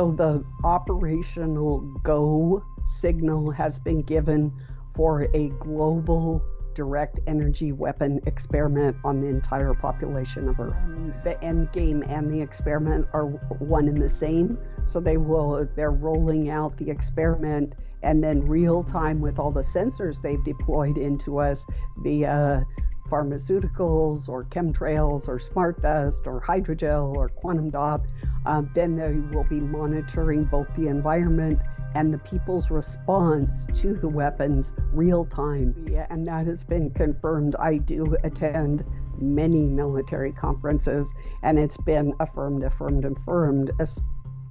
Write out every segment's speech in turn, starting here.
So the operational go signal has been given for a global direct energy weapon experiment on the entire population of Earth. The end game and the experiment are one and the same. So they will they're rolling out the experiment and then real time with all the sensors they've deployed into us via pharmaceuticals or chemtrails or smart dust or hydrogel or quantum dot, uh, then they will be monitoring both the environment and the people's response to the weapons real time. And that has been confirmed. I do attend many military conferences, and it's been affirmed, affirmed, affirmed,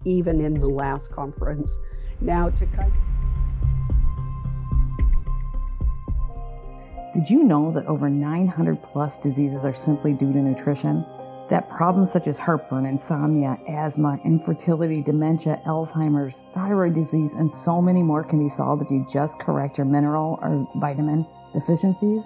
even in the last conference. Now, to kind of Did you know that over 900 plus diseases are simply due to nutrition? That problems such as heartburn, insomnia, asthma, infertility, dementia, Alzheimer's, thyroid disease, and so many more can be solved if you just correct your mineral or vitamin deficiencies?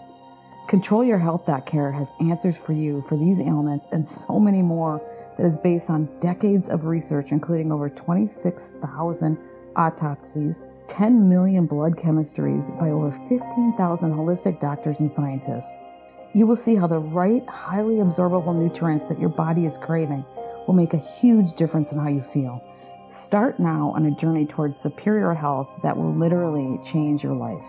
Control Your Health.care has answers for you for these ailments and so many more that is based on decades of research, including over 26,000 autopsies 10 million blood chemistries by over 15,000 holistic doctors and scientists. You will see how the right, highly absorbable nutrients that your body is craving will make a huge difference in how you feel. Start now on a journey towards superior health that will literally change your life.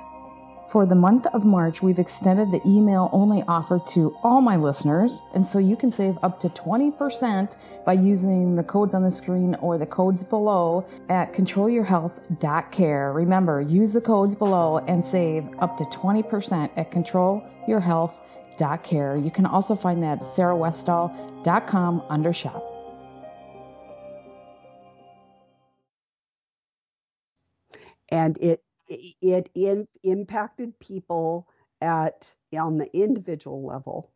For the month of March, we've extended the email only offer to all my listeners, and so you can save up to 20% by using the codes on the screen or the codes below at controlyourhealth.care. Remember, use the codes below and save up to 20% at controlyourhealth.care. You can also find that at sarahwestall.com under shop. And it it in, impacted people at on the individual level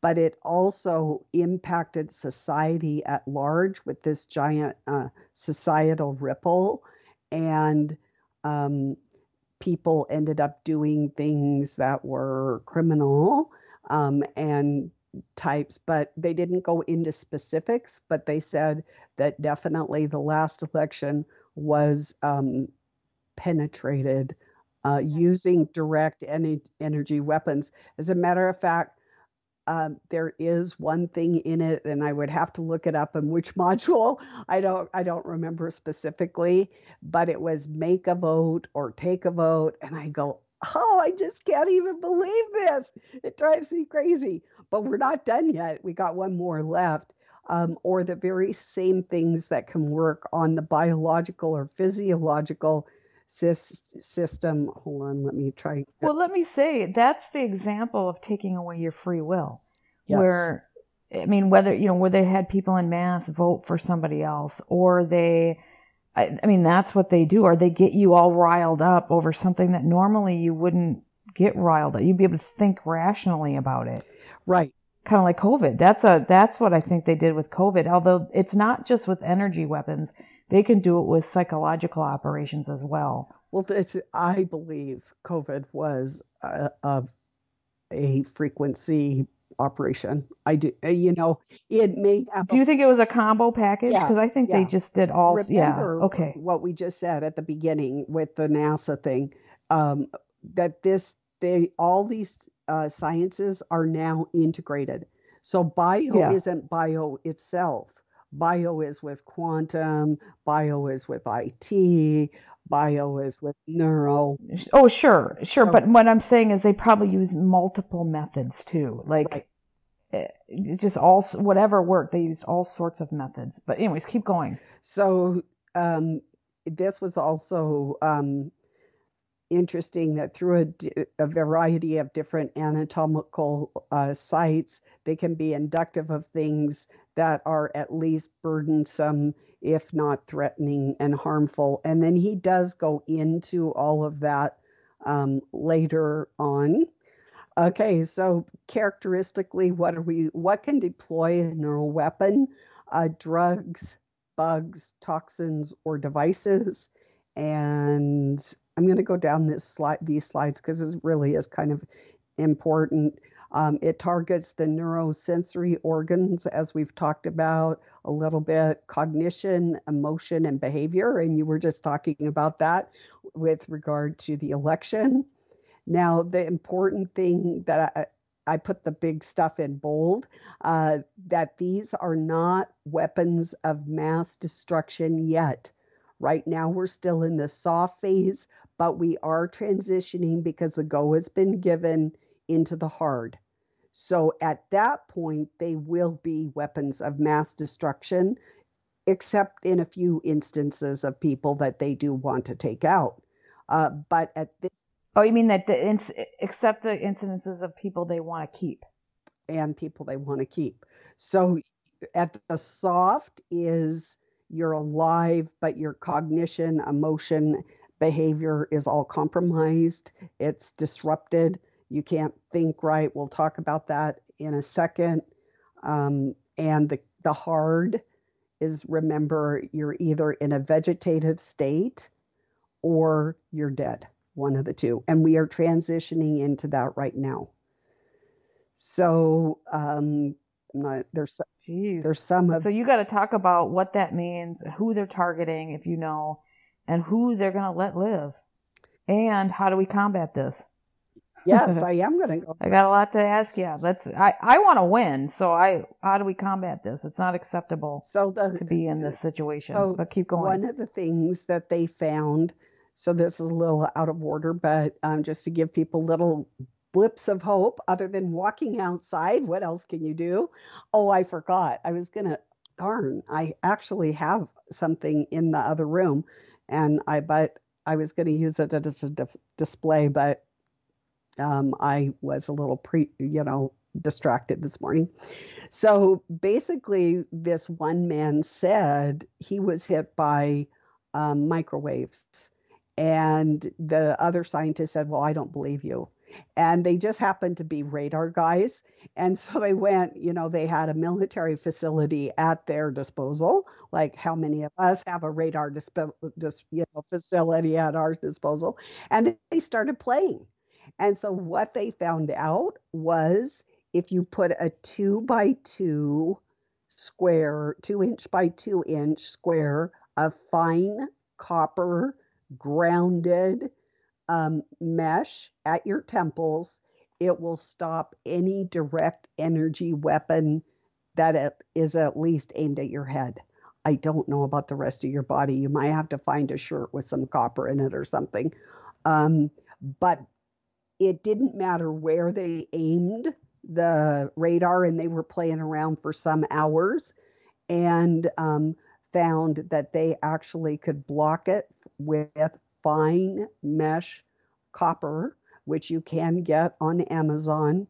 but it also impacted society at large with this giant uh, societal ripple and um, people ended up doing things that were criminal um, and types but they didn't go into specifics but they said that definitely the last election was um, penetrated uh, using direct en- energy weapons. As a matter of fact, um, there is one thing in it, and I would have to look it up in which module. I don't I don't remember specifically, but it was make a vote or take a vote, and I go, oh, I just can't even believe this. It drives me crazy. But we're not done yet. We got one more left. Um, or the very same things that can work on the biological or physiological system. Hold on, let me try. Well, let me say that's the example of taking away your free will. Yes. Where, I mean, whether, you know, where they had people in mass vote for somebody else or they, I, I mean, that's what they do, or they get you all riled up over something that normally you wouldn't get riled up. You'd be able to think rationally about it. Right kind of like COVID. That's a that's what I think they did with COVID. Although it's not just with energy weapons, they can do it with psychological operations as well. Well, it's, I believe COVID was a, a, a frequency operation. I do, uh, you know, it may. Have do you think it was a combo package? Because yeah, I think yeah. they just did all. Remember yeah. Okay. What we just said at the beginning with the NASA thing, um, that this they all these uh, sciences are now integrated. So bio yeah. isn't bio itself. Bio is with quantum, bio is with IT, bio is with neuro. Oh, sure, sure. So, but what I'm saying is they probably use multiple methods too. Like right. Eh, just all whatever work, They use all sorts of methods. But anyways, keep going. So um, this was also um, interesting that through a, a, variety of different anatomical uh, sites, they can be inductive of things that are at least burdensome, if not threatening and harmful. And then he does go into all of that um, later on. Okay, so characteristically, what are we? What can deploy a neural weapon? Uh, drugs, bugs, toxins, or devices. And I'm going to go down this slide, these slides, because it really is kind of important. Um, it targets the neurosensory organs, as we've talked about a little bit, cognition, emotion, and behavior. And you were just talking about that with regard to the election. Now, the important thing that I, I put the big stuff in bold uh, that these are not weapons of mass destruction yet. Right now, we're still in the soft phase, but we are transitioning because the go has been given into the hard. So at that point, they will be weapons of mass destruction, except in a few instances of people that they do want to take out. Uh, but at this Oh, you mean that the ins- except the incidences of people they want to keep and people they want to keep. So at the soft is you're alive, but your cognition, emotion, behavior is all compromised. It's disrupted. You can't think right. We'll talk about that in a second. Um, and the, the hard is remember, you're either in a vegetative state or you're dead one of the two. And we are transitioning into that right now. So um, not, there's Jeez. there's some of, so you got to talk about what that means, who they're targeting, if you know, and who they're going to let live, and how do we combat this? yes, I am going to go. I got a lot to ask you. Let's. I I want to win, so I. How do we combat this? It's not acceptable So the, to be in this situation. So but keep going. One of the things that they found, so this is a little out of order, but um, just to give people little blips of hope, other than walking outside, what else can you do? Oh, I forgot. I was going to, darn, I actually have something in the other room, and I, but I was going to use it as a dif- display, but um, I was a little pre, you know, distracted this morning. So basically, this one man said he was hit by um, microwaves. And the other scientist said, Well, I don't believe you. And they just happened to be radar guys. And so they went, you know, they had a military facility at their disposal. Like how many of us have a radar disp- dis- you know, facility at our disposal? And they started playing. And so what they found out was if you put a two by two square, two inch by two inch square of fine copper grounded um, mesh at your temples, it will stop any direct energy weapon that is at least aimed at your head. I don't know about the rest of your body. You might have to find a shirt with some copper in it or something. Um, but it didn't matter where they aimed the radar, and they were playing around for some hours and um, found that they actually could block it with fine mesh copper, which you can get on Amazon.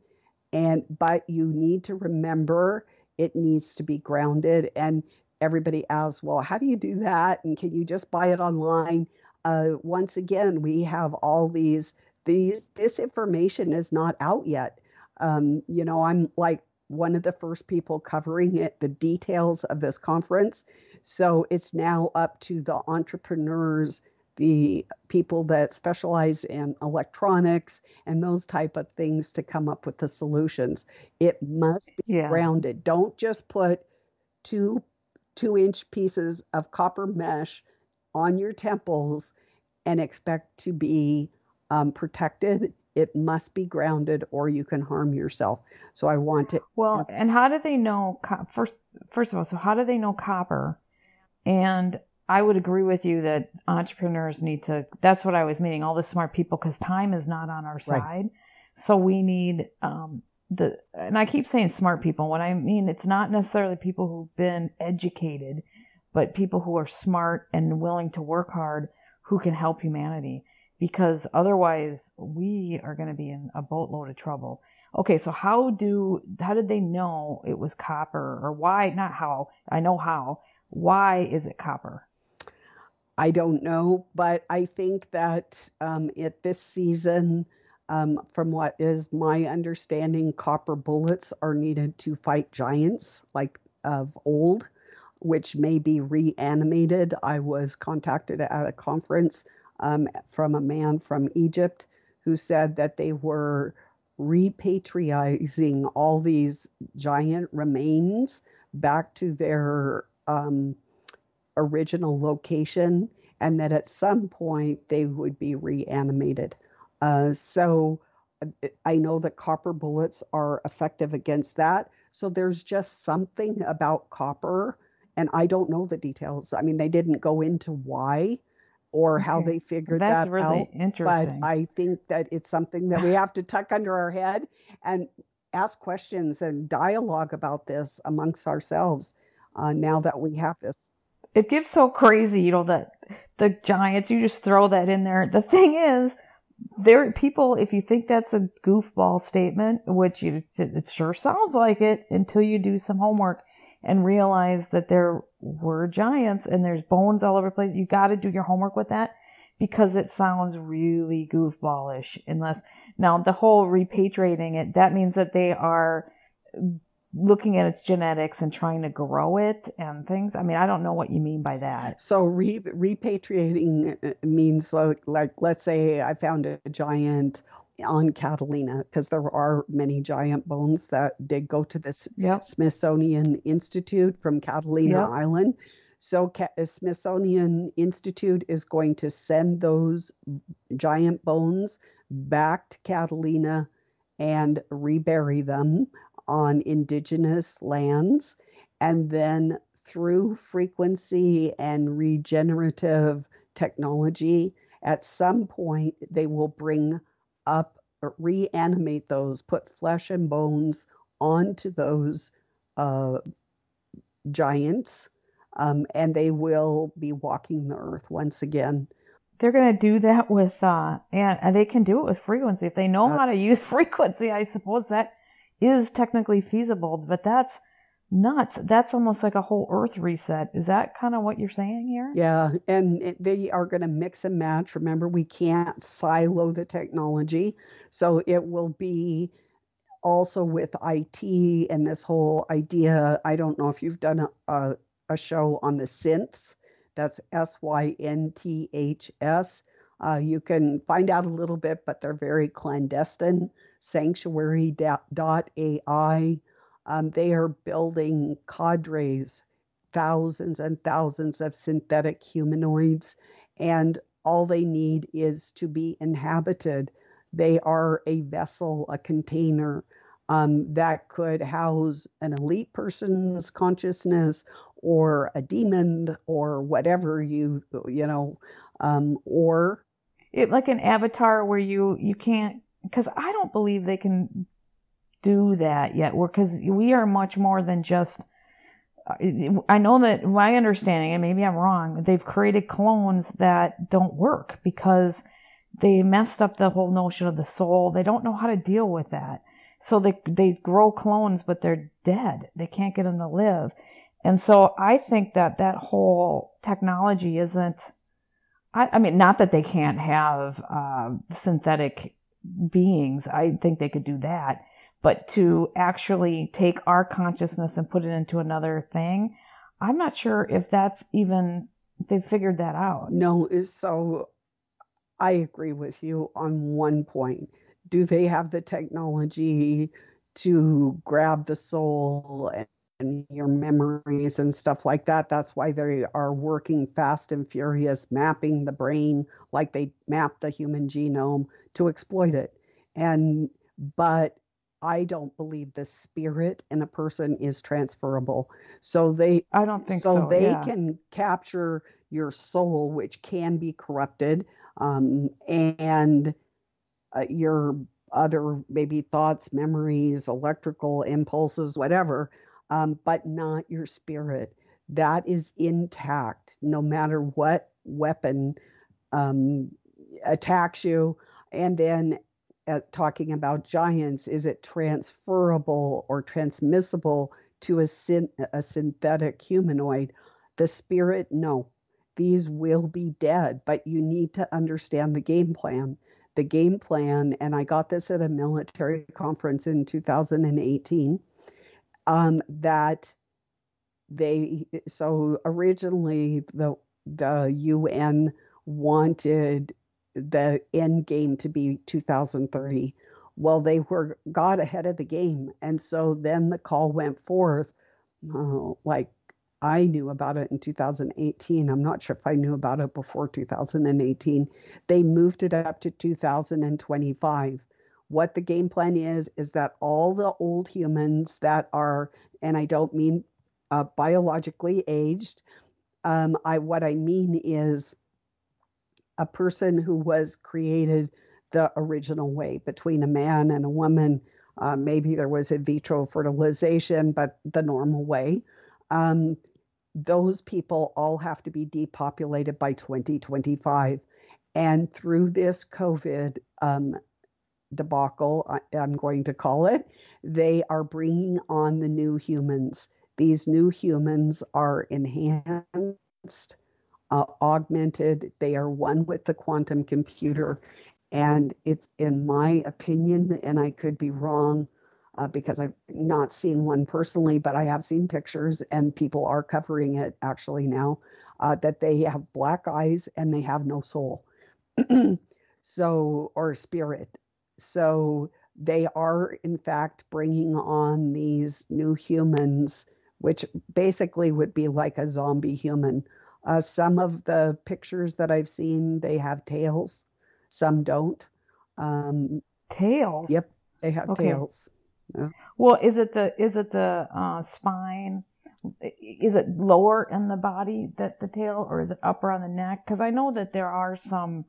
And but you need to remember it needs to be grounded. And everybody asks, well, how do you do that? And can you just buy it online? Uh, once again, we have all these these this information is not out yet. Um, you know, I'm like one of the first people covering it, the details of this conference. So it's now up to the entrepreneurs, the people that specialize in electronics and those type of things to come up with the solutions. It must be yeah. grounded. Don't just put two two inch pieces of copper mesh on your temples and expect to be um, protected it must be grounded or you can harm yourself so i want to well and how do they know first first of all so how do they know copper and i would agree with you that entrepreneurs need to that's what i was meaning all the smart people because time is not on our side right. so we need um, the and i keep saying smart people what i mean it's not necessarily people who've been educated but people who are smart and willing to work hard who can help humanity because otherwise we are going to be in a boatload of trouble. Okay, so how do how did they know it was copper or why not how? I know how. Why is it copper? I don't know, but I think that um, at this season, um, from what is my understanding, copper bullets are needed to fight giants like of old, which may be reanimated. I was contacted at a conference um, from a man from Egypt who said that they were repatriating all these giant remains back to their um, original location, and that at some point they would be reanimated. Uh, so uh, I know that copper bullets are effective against that. So there's just something about copper, and I don't know the details. I mean, they didn't go into why or how they figured That's that really out. But interesting. I think that it's something that we have to tuck under our head and ask questions and dialogue about this amongst ourselves uh, now that we have this. It gets so crazy, you know, that the giants, you just throw that in there. The thing is, there people, if you think that's a goofball statement, which you, it sure sounds like it until you do some homework and realize that there were giants and there's bones all over the place. You got to do your homework with that because it sounds really goofballish. Unless now the whole repatriating it, that means that they are looking at its genetics and trying to grow it and things. I mean, I don't know what you mean by that. So re- repatriating uh, means like, like, let's say I found a giant on Catalina, because there are many giant bones that did go to the Yep. Smithsonian Institute from Catalina Yep. Island. So Ca- uh, Smithsonian Institute is going to send those giant bones back to Catalina and rebury them on indigenous lands. And then through frequency and regenerative technology, at some point they will bring up, reanimate those, put flesh and bones onto those uh, giants, um, and they will be walking the earth once again. They're going to do that with, uh, and and they can do it with frequency. If they know Uh, how to use frequency, I suppose that is technically feasible, but that's nuts. That's almost like a whole earth reset. Is that kind of what you're saying here? Yeah, and it, they are going to mix and match. Remember, we can't silo the technology. So it will be also with IT and this whole idea. I don't know if you've done a, a, a show on the synths. That's S Y N T H S. Uh, you can find out a little bit, but they're very clandestine. Sanctuary.ai. Um, they are building cadres, thousands and thousands of synthetic humanoids, and all they need is to be inhabited. They are a vessel, a container um, that could house an elite person's consciousness or a demon or whatever you you know um, or It, like an avatar where you, you can't, because I don't believe they can do that yet. Because we are much more than just, I know that my understanding, and maybe I'm wrong, they've created clones that don't work because they messed up the whole notion of the soul. They don't know how to deal with that. So they they grow clones, but they're dead. They can't get them to live. And so I think that that whole technology isn't. I, I mean, not that they can't have uh, synthetic beings. I think they could do that. But to actually take our consciousness and put it into another thing, I'm not sure if that's even they've figured that out. no so I agree with you on one point. Do they have the technology to grab the soul and, your memories and stuff like that? That's why they are working fast and furious, mapping the brain like they map the human genome to exploit it. And but I don't believe the spirit in a person is transferable. So they I don't think so so. they yeah. can capture your soul, which can be corrupted, um, and uh, your other maybe thoughts, memories, electrical impulses, whatever, um, but not your spirit. That is intact no matter what weapon um, attacks you. And then uh, talking about giants, is it transferable or transmissible to a, syn- a synthetic humanoid? The spirit, no. These will be dead, but you need to understand the game plan. The game plan, and I got this at a military conference in 2018, um, that they so originally the the UN wanted the end game to be 2030. Well, they were got ahead of the game, and so then the call went forth. Uh, like I knew about it in 2018. I'm not sure if I knew about it before 2018. They moved it up to 2025. What the game plan is, is that all the old humans that are, and I don't mean uh, biologically aged, um, I what I mean is a person who was created the original way between a man and a woman. Uh, maybe there was in vitro fertilization, but the normal way. Um, those people all have to be depopulated by 2025. And through this COVID um, debacle, I'm going to call it, they are bringing on the new humans. These new humans are enhanced, uh, augmented, they are one with the quantum computer. And it's, in my opinion, and I could be wrong, uh, because I've not seen one personally, but I have seen pictures and people are covering it actually now uh, that they have black eyes and they have no soul. so, or spirit. So they are, in fact, bringing on these new humans, which basically would be like a zombie human. Uh, some of the pictures that I've seen, they have tails, some don't. Um, tails? Yep, they have okay. tails. Yeah. Well, is it the is it the uh, spine? Is it lower in the body that the tail, or is it upper on the neck? Because I know that there are some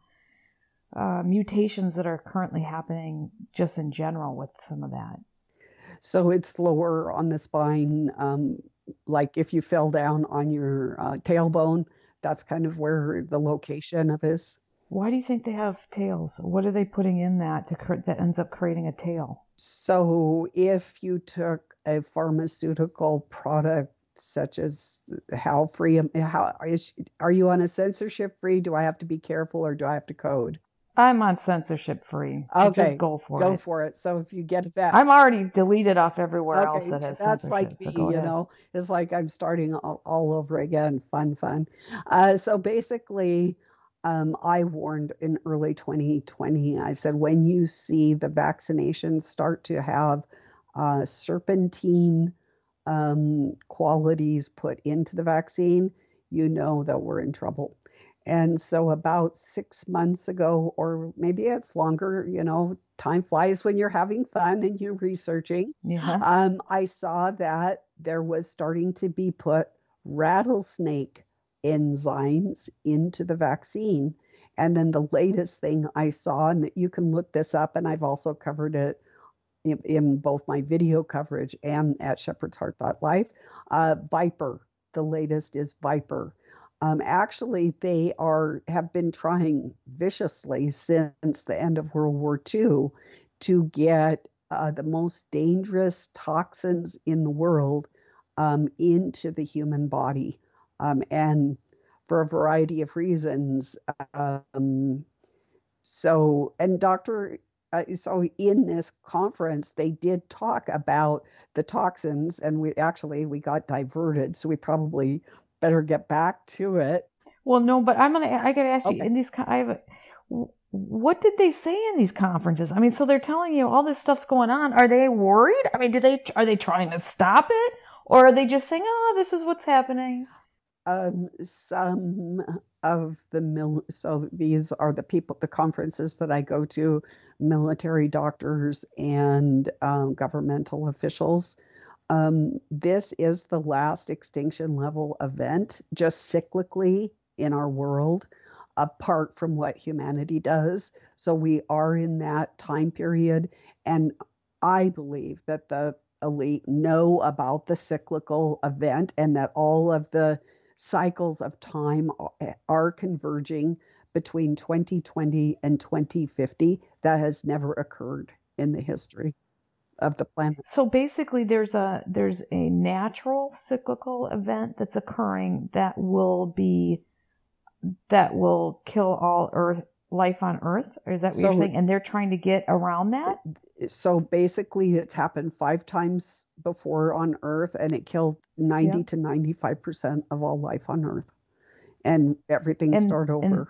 uh, mutations that are currently happening just in general with some of that. So it's lower on the spine. Um, like if you fell down on your uh, tailbone, that's kind of where the location of is. Why do you think they have tails? What are they putting in that to that ends up creating a tail? So if you took a pharmaceutical product such as how free how is, are you on a censorship free? Do I have to be careful or do I have to code? I'm on censorship free. So okay, just go for go it. Go for it. So if you get that, I'm already deleted off everywhere okay, else that has that's like me. So you know, it's like I'm starting all, all over again. Fun, fun. Uh, so basically, um, I warned in early 2020. I said, when you see the vaccinations start to have uh, serpentine um, qualities put into the vaccine, you know that we're in trouble. And so, about six months ago, or maybe it's longer, you know, time flies when you're having fun and you're researching. Yeah. Um, I saw that there was starting to be put rattlesnake enzymes into the vaccine. And then the latest thing I saw, and that you can look this up, and I've also covered it in, in both my video coverage and at shepherdsheart.life, uh, Viper. The latest is Viper. Um, actually, they are have been trying viciously since the end of World War II to get uh, the most dangerous toxins in the world um, into the human body um, and for a variety of reasons. Um, so, and Dr. Uh, so in this conference, they did talk about the toxins, and we actually we got diverted, so we probably better get back to it. Well, no, but I'm gonna. I gotta ask okay. you in these. I have. A, what did they say in these conferences? I mean, so they're telling you all this stuff's going on. Are they worried? I mean, do they are they trying to stop it, or are they just saying, "Oh, this is what's happening"? um, some of the mil- so these are the people the conferences that i go to military doctors and um, governmental officials um, this is the last extinction level event just cyclically in our world apart from what humanity does so we are in that time period and i believe that the elite know about the cyclical event and that all of the cycles of time are converging between 2020 and 2050. That has never occurred in the history of the planet. So basically there's a there's a natural cyclical event that's occurring that will be that will kill all earth life on earth. Is that what so, you're saying? And they're trying to get around that? So basically it's happened five times before on earth and it killed 90 yeah. to 95 percent of all life on earth. And everything and, start over. And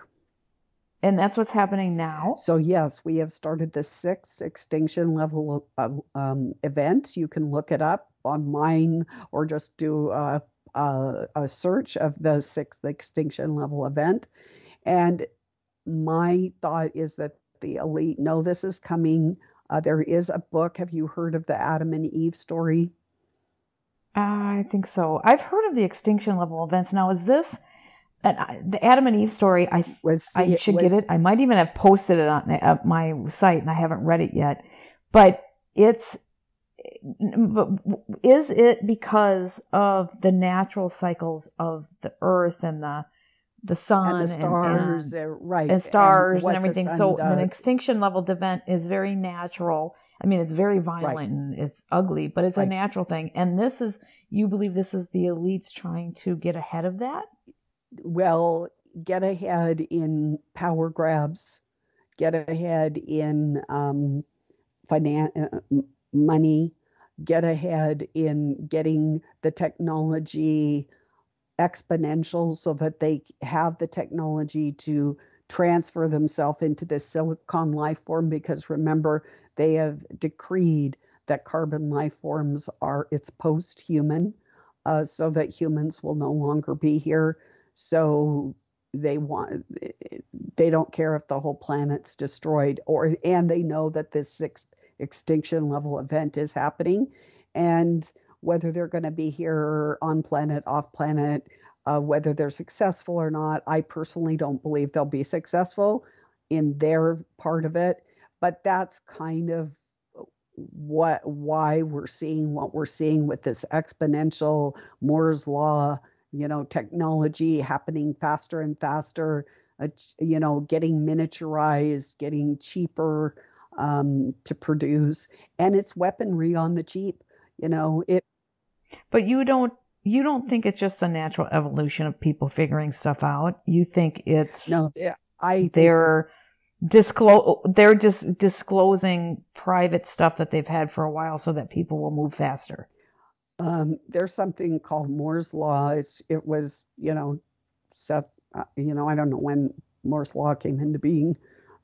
that's what's happening now. So yes, we have started the sixth extinction level um, event. You can look it up online or just do a, a, a search of the sixth extinction level event. And my thought is that the elite know this is coming. Uh, there is a book. Have you heard of the Adam and Eve story? I think so. I've heard of the extinction level events. Now, is this and I, the Adam and Eve story, I was, I should was, get it. I might even have posted it on uh, my site, and I haven't read it yet. But it's is it because of the natural cycles of the Earth and the the sun and the stars, and, and, right, and stars and, and everything? So does. an extinction level event is very natural. I mean, it's very violent right. and it's ugly, but it's right. a natural thing. And this is, you believe this is the elites trying to get ahead of that? Well, get ahead in power grabs, get ahead in um, finan- uh, money, get ahead in getting the technology exponential so that they have the technology to transfer themselves into this silicon life form because remember they have decreed that carbon life forms are it's post-human uh, so that humans will no longer be here so they want they don't care if the whole planet's destroyed or and they know that this sixth extinction level event is happening. And whether they're going to be here on planet off planet uh, whether they're successful or not i personally don't believe they'll be successful in their part of it. But that's kind of what why we're seeing what we're seeing with this exponential moore's law you know, technology happening faster and faster, uh, you know, getting miniaturized, getting cheaper um, to produce, and it's weaponry on the cheap. You know, it. But you don't you don't think it's just a natural evolution of people figuring stuff out. You think it's no, I they're disclose they're just disclosing private stuff that they've had for a while so that people will move faster. Um, there's something called Moore's law. It's, it was, you know, set, uh, you know, I don't know when Moore's law came into being,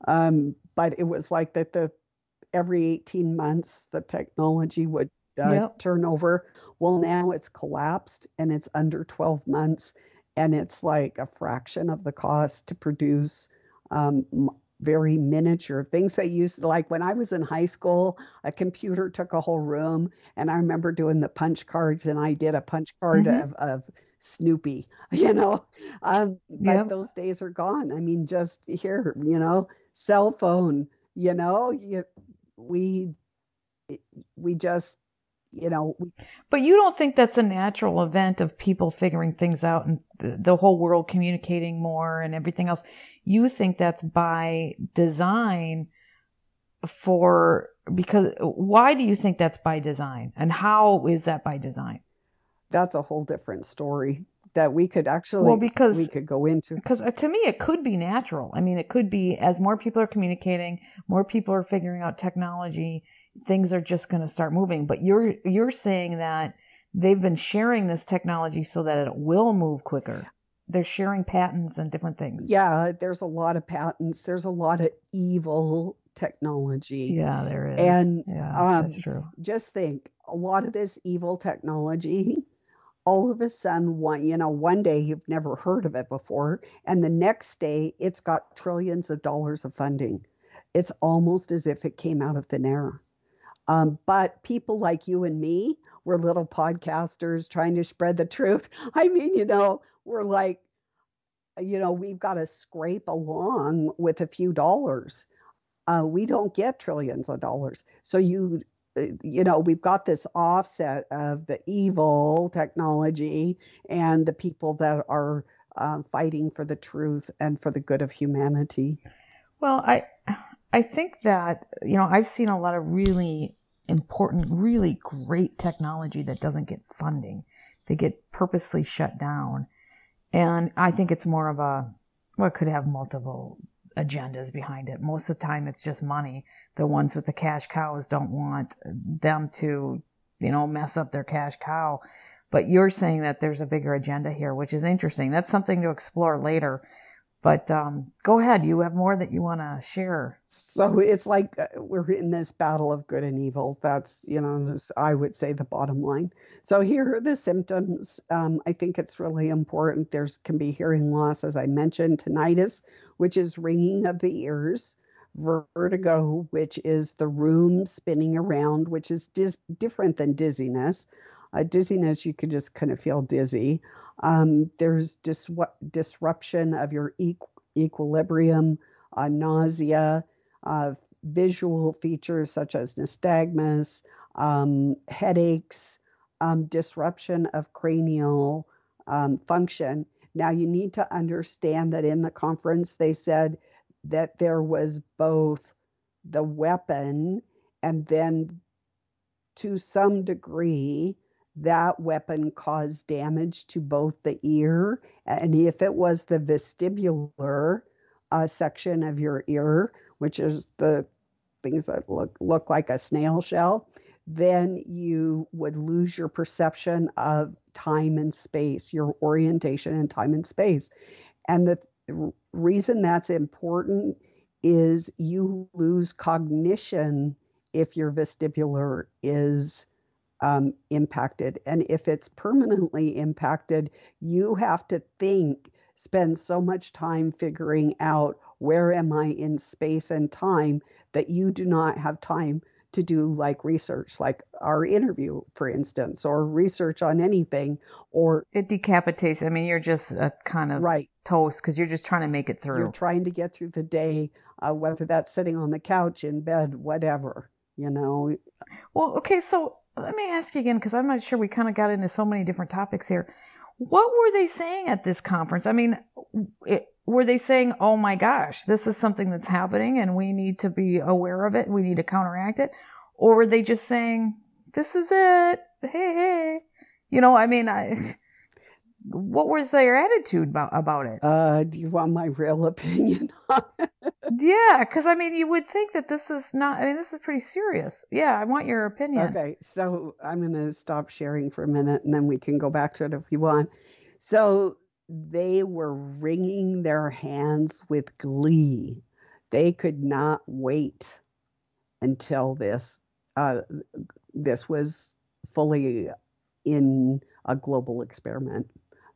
um, but it was like that the every 18 months the technology would uh, yep. turn over. Well, now it's collapsed and it's under 12 months, and it's like a fraction of the cost to produce um, very miniature things they used like when i was in high school a computer took a whole room and i remember doing the punch cards and i did a punch card mm-hmm. of, of snoopy you know um, but yep. those days are gone i mean just here you know cell phone you know you, we we just you know we, but you don't think that's a natural event of people figuring things out and the, the whole world communicating more and everything else you think that's by design for because why do you think that's by design? And how is that by design? That's a whole different story that we could actually well because we could go into. because uh, to me it could be natural. I mean it could be as more people are communicating more people are figuring out technology things are just going to start moving. But you're you're saying that they've been sharing this technology so that it will move quicker they're sharing patents and different things. Yeah, there's a lot of patents. There's a lot of evil technology. Yeah, there is. And yeah, um, that's true. Just think, a lot of this evil technology, all of a sudden, one you know, one day you've never heard of it before, and the next day it's got trillions of dollars of funding. It's almost as if it came out of thin air. Um, but people like you and me, we're little podcasters trying to spread the truth. I mean, you know, we're like, you know, we've got to scrape along with a few dollars. Uh, we don't get trillions of dollars. So you, uh, you know, we've got this offset of the evil technology and the people that are uh, fighting for the truth and for the good of humanity. Well, I, I think that you know I've seen a lot of really important, really great technology that doesn't get funding. They get purposely shut down. And I think it's more of a, well, it could have multiple agendas behind it. Most of the time, it's just money. The ones with the cash cows don't want them to, you know, mess up their cash cow. But you're saying that there's a bigger agenda here, which is interesting. That's something to explore later. But um, go ahead. You have more that you want to share. So it's like uh, we're in this battle of good and evil. That's, you know, I would say the bottom line. So here are the symptoms. Um, I think it's really important. There's can be hearing loss, as I mentioned, tinnitus, which is ringing of the ears, vertigo, which is the room spinning around, which is dis- different than dizziness. Uh, dizziness, you can just kind of feel dizzy. Um, there's dis- disruption of your equilibrium, uh, nausea, uh, visual features such as nystagmus, um, headaches, um, disruption of cranial um, function. Now, you need to understand that in the conference, they said that there was both the weapon and then to some degree that weapon caused damage to both the ear and if it was the vestibular uh, section of your ear, which is the things that look look like a snail shell, then you would lose your perception of time and space, your orientation in time and space. And the reason that's important is you lose cognition if your vestibular is um, impacted. And if it's permanently impacted, you have to think, spend so much time figuring out where am I in space and time that you do not have time to do like research, like our interview, for instance, or research on anything, or it decapitates. I mean, you're just a kind of right toast because you're just trying to make it through. You're trying to get through the day, uh, whether that's sitting on the couch, in bed, whatever. You know. Well, okay, so let me ask you again because I'm not sure. We kind of got into so many different topics here. What were they saying at this conference? I mean, it, were they saying, "Oh my gosh, this is something that's happening, and we need to be aware of it. We need to counteract it," or were they just saying, "This is it. Hey, hey." You know, I mean, I what was their attitude about about it? Uh, do you want my real opinion on it? yeah, because I mean, you would think that this is not. I mean, this is pretty serious. Yeah, I want your opinion. Okay, so I'm going to stop sharing for a minute, and then we can go back to it if you want. So they were wringing their hands with glee. They could not wait until this uh, this was fully in a global experiment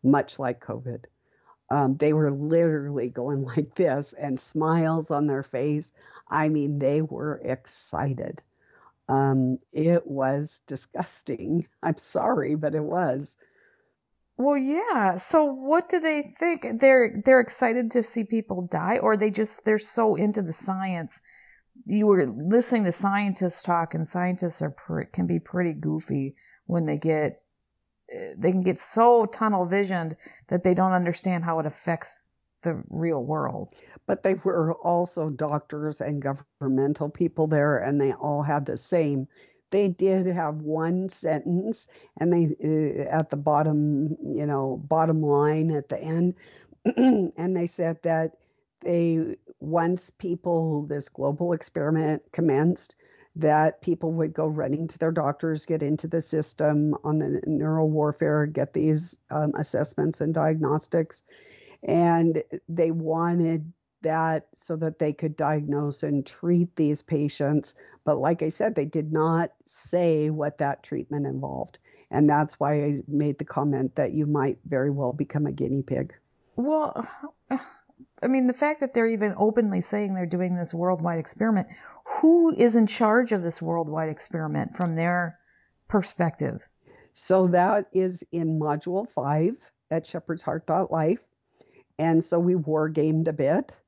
much like COVID. Um, they were literally going like this and smiles on their face. I mean, they were excited. Um, it was disgusting. I'm sorry, but it was. Well, yeah. So what do they think? They're they're excited to see people die, or they just they're so into the science. You were listening to scientists talk, and scientists are can be pretty goofy when they get they can get so tunnel visioned that they don't understand how it affects the real world. But they were also doctors and governmental people there, and they all had the same. They did have one sentence, and they uh, at the bottom, you know, bottom line at the end, and they said that they once people this global experiment commenced, that people would go running to their doctors, get into the system on the neural warfare, get these um, assessments and diagnostics. And they wanted that so that they could diagnose and treat these patients. But like I said, they did not say what that treatment involved. And that's why I made the comment that you might very well become a guinea pig. Well, I mean, the fact that they're even openly saying they're doing this worldwide experiment, who is in charge of this worldwide experiment from their perspective? So that is in module five at shepherd's heart life. And so we war gamed a bit.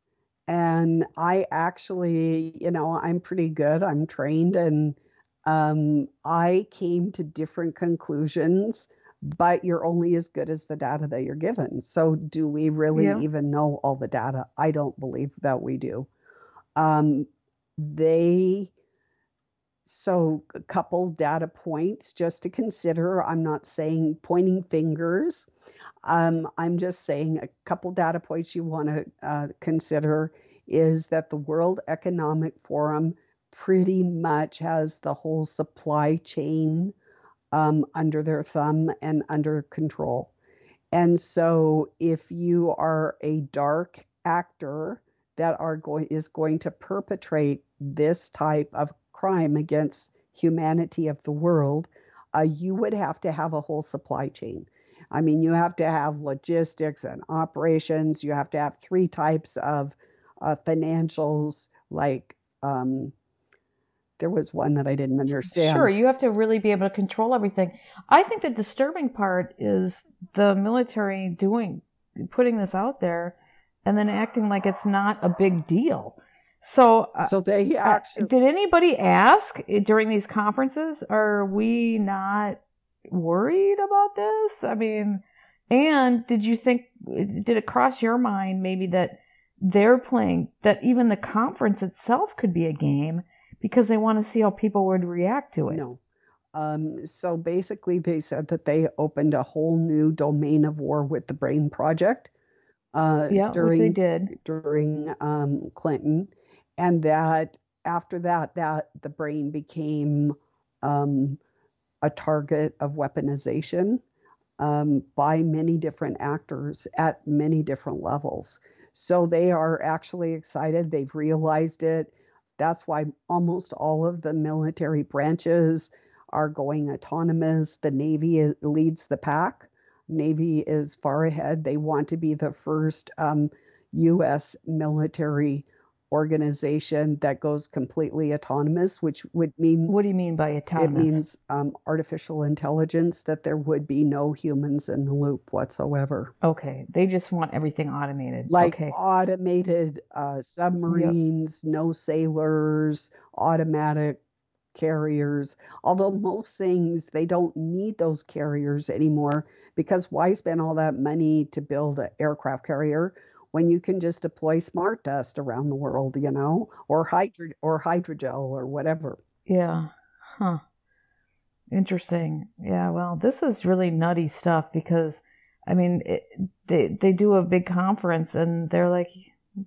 And I actually, you know, I'm pretty good. I'm trained and um, I came to different conclusions, but you're only as good as the data that you're given. So, do we really yeah. even know all the data? I don't believe that we do. Um, they so a couple data points just to consider. I'm not saying pointing fingers. Um, i'm just saying a couple data points you want to uh, consider is that the world economic forum pretty much has the whole supply chain um, under their thumb and under control. And so if you are a dark actor that are going is going to perpetrate this type of crime against humanity of the world, uh, you would have to have a whole supply chain. I mean, you have to have logistics and operations. You have to have three types of uh, financials, like um, there was one that I didn't understand. Sure, you have to really be able to control everything. I think the disturbing part is the military doing putting this out there and then acting like it's not a big deal. So, uh, so they actually uh, did anybody ask during these conferences? Are we not worried about this? I mean, and did you think did it cross your mind maybe that they're playing that even the conference itself could be a game because they want to see how people would react to it? No. Um, so basically, they said that they opened a whole new domain of war with the Brain Project. Uh, yeah, during, they did during um, Clinton, and that after that, that the brain became um, a target of weaponization um, by many different actors at many different levels. So they are actually excited. They've realized it. That's why almost all of the military branches are going autonomous. The Navy leads the pack. Navy is far ahead. They want to be the first um, U.S. military organization that goes completely autonomous, which would mean. What do you mean by autonomous? It means um, artificial intelligence, that there would be no humans in the loop whatsoever. Okay. They just want everything automated. Like okay. automated uh, submarines, yep. no sailors, automatic carriers. Although most things, they don't need those carriers anymore because why spend all that money to build an aircraft carrier? when you can just deploy smart dust around the world, you know, or hydro or hydrogel or whatever. Yeah. Huh. Interesting. Yeah. Well, this is really nutty stuff because, I mean, it, they they do a big conference and they're like,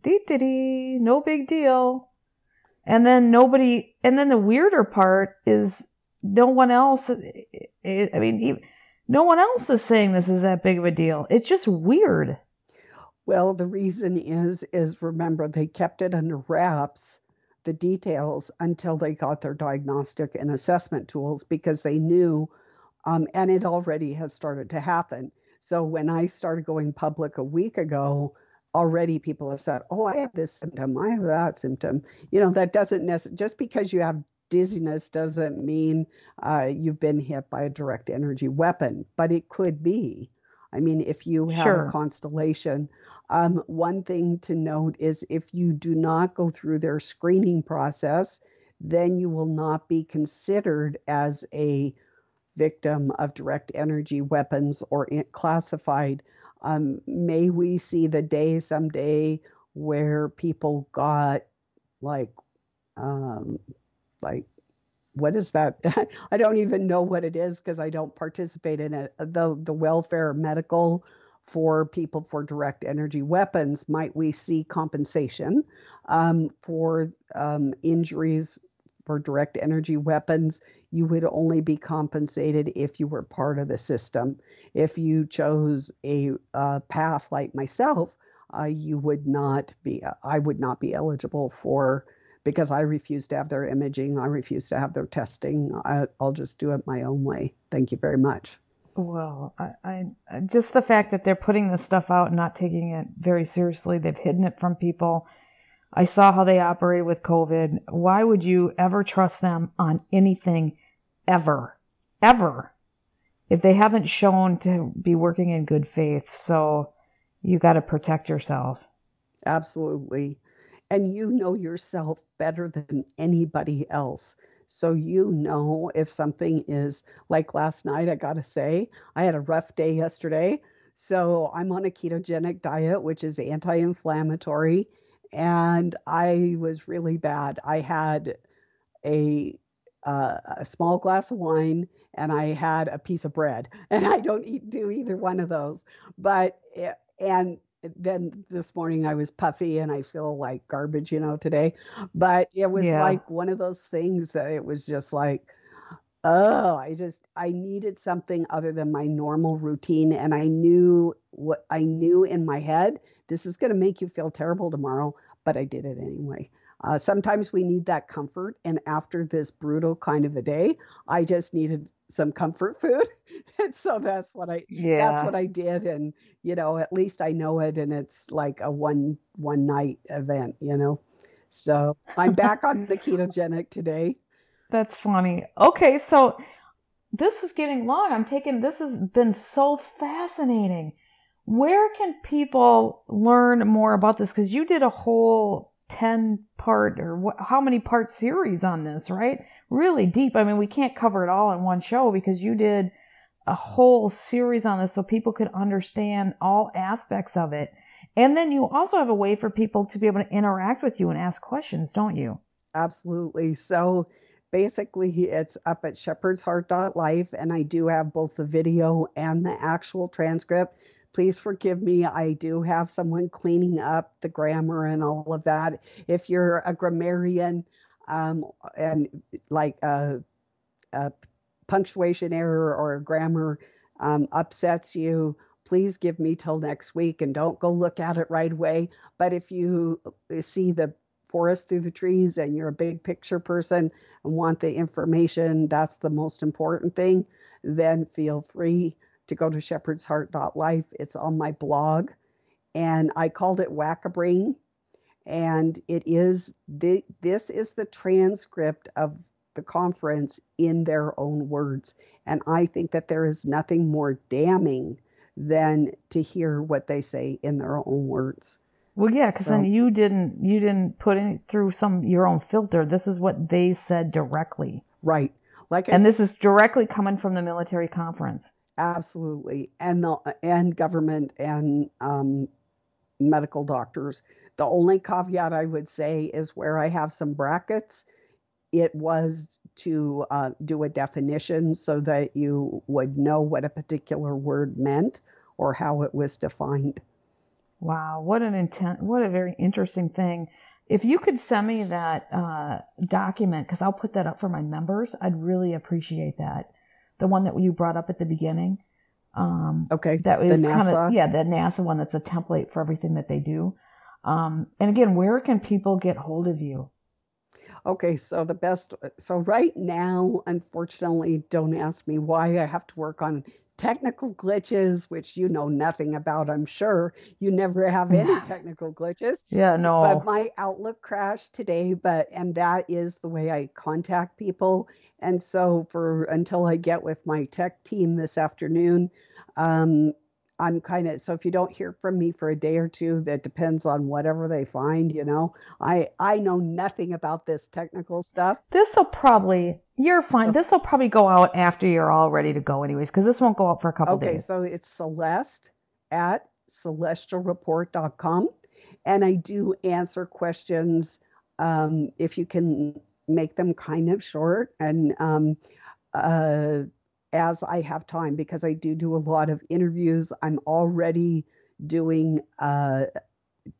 dee dee dee, no big deal, and then nobody. And then the weirder part is no one else. I mean, no one else is saying this is that big of a deal. It's just weird. Well, the reason is is remember they kept it under wraps the details until they got their diagnostic and assessment tools because they knew um, and it already has started to happen. So when I started going public a week ago, already people have said, "Oh, I have this symptom. I have that symptom." You know, that doesn't necessarily just because you have dizziness doesn't mean uh, you've been hit by a direct energy weapon, but it could be. I mean, if you have sure. a constellation um, one thing to note is if you do not go through their screening process, then you will not be considered as a victim of direct energy weapons or classified. Um, may we see the day someday where people got like, um, like, what is that? I don't even know what it is because I don't participate in it. The the welfare medical for people for direct energy weapons, might we see compensation um, for um, injuries for direct energy weapons? You would only be compensated if you were part of the system. If you chose a path like myself, uh, you would not be. I would not be eligible for because I refuse to have their imaging. I refuse to have their testing. I, I'll just do it my own way. Thank you very much. Well, I, I just the fact that they're putting this stuff out and not taking it very seriously, they've hidden it from people. I saw how they operate with COVID. Why would you ever trust them on anything ever? Ever. If they haven't shown to be working in good faith. So you got to protect yourself. Absolutely. And you know yourself better than anybody else. So you know if something is like last night, I got to say, I had a rough day yesterday. So I'm on a ketogenic diet, which is anti inflammatory. And I was really bad. I had a uh, a small glass of wine and I had a piece of bread. And I don't eat, do either one of those. But, eh, and then this morning I was puffy and I feel like garbage, you know, today. But it was yeah. like one of those things that it was just like, Oh, I just I needed something other than my normal routine and I knew what I knew in my head, this is going to make you feel terrible tomorrow, but I did it anyway. Uh, sometimes we need that comfort, and after this brutal kind of a day, I just needed some comfort food, and so that's what I yeah. that's what I did, and you know at least I know it, and it's like a one one night event, you know. So I'm back on the ketogenic today. That's funny. Okay, so this is getting long. I'm taking this has been so fascinating. Where can people learn more about this? Because you did a whole 10 part or how many part series on this, right? Really deep. I mean, we can't cover it all in one show because you did a whole series on this so people could understand all aspects of it. And then you also have a way for people to be able to interact with you and ask questions, don't you? Absolutely. So basically, it's up at shepherdsheart.life, and I do have both the video and the actual transcript. Please forgive me. I do have someone cleaning up the grammar and all of that. If you're a grammarian um, and like a, a, punctuation error or grammar um, upsets you, please give me till next week and don't go look at it right away. But if you see the forest through the trees and you're a big picture person and want the information, that's the most important thing, then feel free to go to shepherdsheart.life. It's on my blog. And I called it Whack-A-Brain. And it is the, this is the transcript of the conference in their own words. And I think that there is nothing more damning than to hear what they say in their own words. Well, yeah, because so, then you didn't you didn't put it through some your own filter. This is what they said directly. Right. Like, I and this is directly coming from the military conference. Absolutely, and the and government and um, medical doctors. The only caveat I would say is where I have some brackets. It was to uh, do a definition so that you would know what a particular word meant or how it was defined. Wow, what an intent! What a very interesting thing. If you could send me that uh, document, because I'll put that up for my members, I'd really appreciate that the one that you brought up at the beginning. Um, okay. That was kind of yeah, the NASA one. That's a template for everything that they do. Um, and again, where can people get hold of you? Okay, so the best. So right now, unfortunately, don't ask me why I have to work on technical glitches, which you know nothing about, I'm sure. You never have any technical glitches. Yeah, no. But my Outlook crashed today, but and that is the way I contact people. And so for until I get with my tech team this afternoon, um, I'm kind of so if you don't hear from me for a day or two, that depends on whatever they find. You know, I I know nothing about this technical stuff. This will probably you're fine. So, this will probably go out after you're all ready to go, anyways, because this won't go out for a couple okay, days. Okay, so it's Celeste at celestialreport.com, and I do answer questions um, if you can make them kind of short and um, uh, as I have time because I do do a lot of interviews. I'm already doing uh,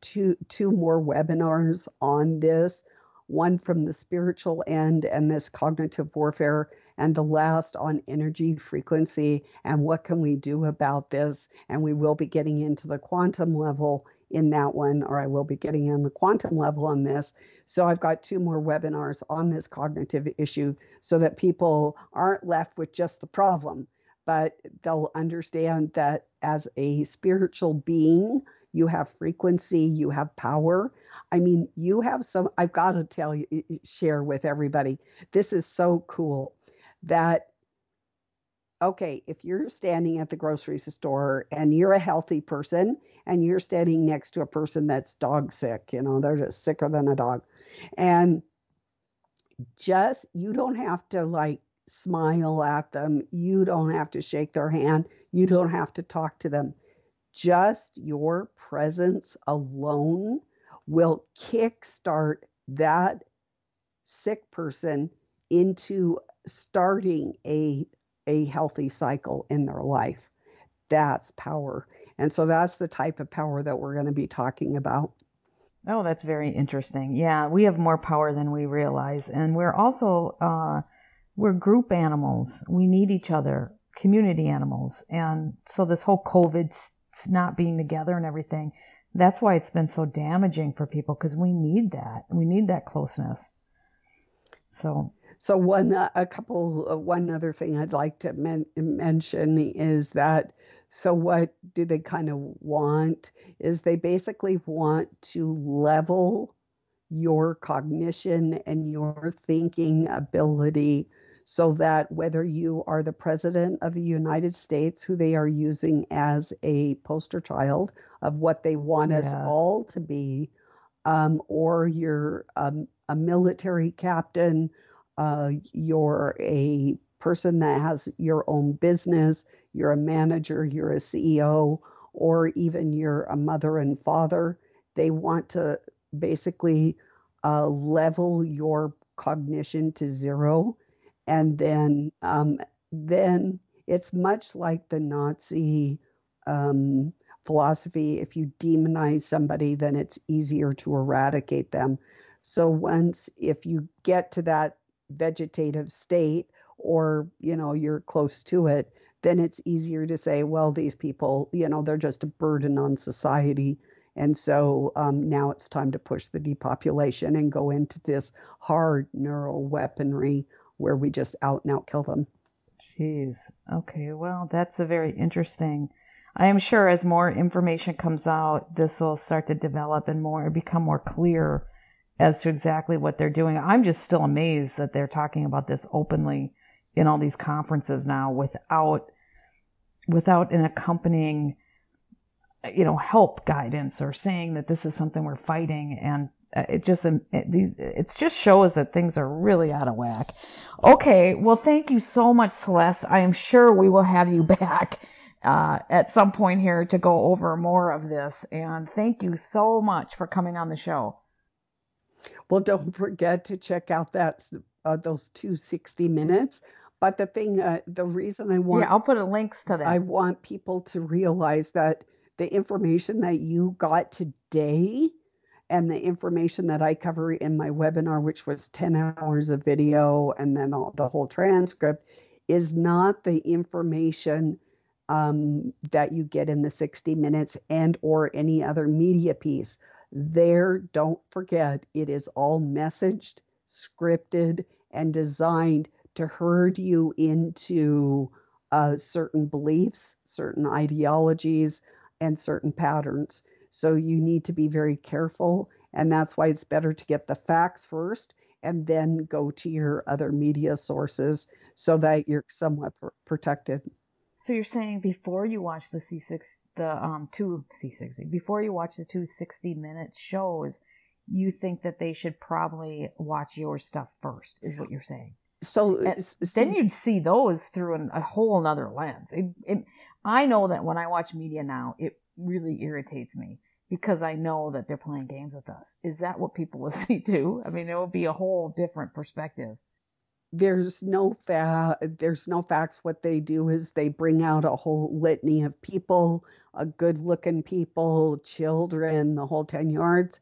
two two more webinars on this. One from the spiritual end and this cognitive warfare, and the last on energy frequency and what can we do about this. And we will be getting into the quantum level in that one, or I will be getting on the quantum level on this. So I've got two more webinars on this cognitive issue so that people aren't left with just the problem, but they'll understand that as a spiritual being, you have frequency, you have power. I mean, you have some, I've got to tell you, share with everybody. This is so cool that okay, if you're standing at the grocery store and you're a healthy person and you're standing next to a person that's dog sick, you know, they're just sicker than a dog. And just, you don't have to like smile at them. You don't have to shake their hand. You don't have to talk to them. Just your presence alone will kickstart that sick person into starting a a healthy cycle in their life. That's power. And so that's the type of power that we're going to be talking about. Oh, that's very interesting. Yeah, we have more power than we realize. And we're also, uh, we're group animals. We need each other, community animals. And so this whole COVID not being together and everything, that's why it's been so damaging for people because we need that. We need that closeness. So so one, uh, a couple, uh, one other thing I'd like to men- mention is that. So what do they kind of want? Is they basically want to level your cognition and your thinking ability so that whether you are the president of the United States, who they are using as a poster child of what they want yeah. us all to be, um, or you're um, a military captain uh, you're a person that has your own business, you're a manager, you're a CEO, or even you're a mother and father. They want to basically uh, level your cognition to zero, and then um, then it's much like the Nazi um, philosophy. If you demonize somebody, then it's easier to eradicate them. So once if you get to that vegetative state or you know you're close to it then it's easier to say well these people you know they're just a burden on society. And so um, now it's time to push the depopulation and go into this hard neural weaponry where we just out and out kill them. Jeez. Okay well that's a very interesting i am sure as more information comes out this will start to develop and more become more clear as to exactly what they're doing. I'm just still amazed that they're talking about this openly in all these conferences now without without an accompanying you know help guidance or saying that this is something we're fighting and uh, it just it, it just shows that things are really out of whack. Okay, well, thank you so much, Celeste. I am sure we will have you back uh, at some point here to go over more of this. And thank you so much for coming on the show. Well, don't forget to check out that uh, those two 60 minutes. But the thing, uh, the reason I want, yeah, I'll put a links to that. I want people to realize that the information that you got today and the information that I cover in my webinar, which was 10 hours of video and then all, the whole transcript, is not the information um, that you get in the 60 minutes and or any other media piece. There, don't forget, it is all messaged, scripted, and designed to herd you into uh, certain beliefs, certain ideologies, and certain patterns. So you need to be very careful. And that's why it's better to get the facts first and then go to your other media sources so that you're somewhat pr- protected. So you're saying before you watch the C6, the um two C60, before you watch the two 60 minute shows, you think that they should probably watch your stuff first, is what you're saying. So see, then you'd see those through an, a whole another lens. It, it, I know that when I watch media now, it really irritates me because I know that they're playing games with us. Is that what people will see too? I mean, it would be a whole different perspective there's no fa- there's no facts. What they do is they bring out a whole litany of people a good looking people children the whole 10 yards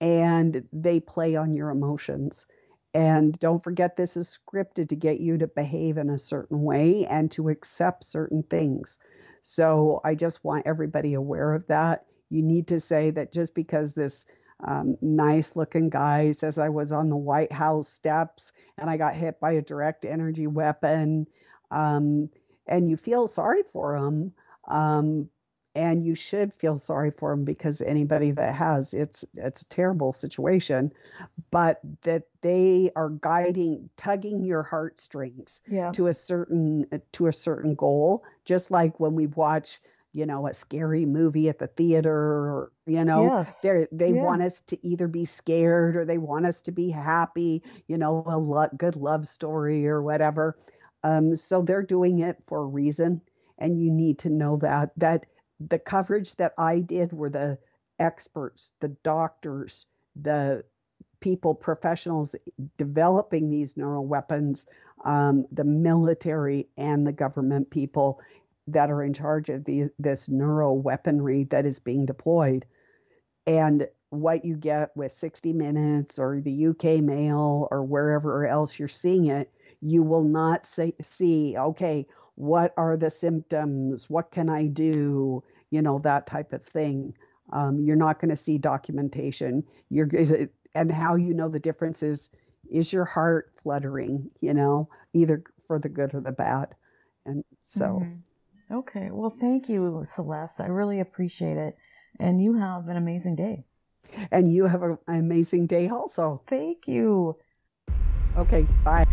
and they play on your emotions. And don't forget this is scripted to get you to behave in a certain way and to accept certain things. So i just want everybody aware of that. You need to say that just because this um, nice looking guys as I was on the White House steps and I got hit by a direct energy weapon. Um, and you feel sorry for them. Um, and you should feel sorry for them because anybody that has it's it's a terrible situation but that they are guiding tugging your heartstrings yeah. to a certain to a certain goal just like when we watch you know, a scary movie at the theater or, you know, yes. they they yeah. want us to either be scared or they want us to be happy, you know, a lo- good love story or whatever. Um, so they're doing it for a reason. And you need to know that, that the coverage that I did were the experts, the doctors, the people, professionals developing these neural weapons, um, the military and the government people that are in charge of the, this neuro weaponry that is being deployed. And what you get with 60 Minutes or the UK Mail or wherever else you're seeing it, You will not say, see, okay, what are the symptoms? What can I do? You know, that type of thing. Um, you're not going to see documentation. You're and how you know the difference is is your heart fluttering, you know, either for the good or the bad. And so mm-hmm. Okay. Well, thank you, Celeste. I really appreciate it. And you have an amazing day. And you have an amazing day also. Thank you. Okay, bye.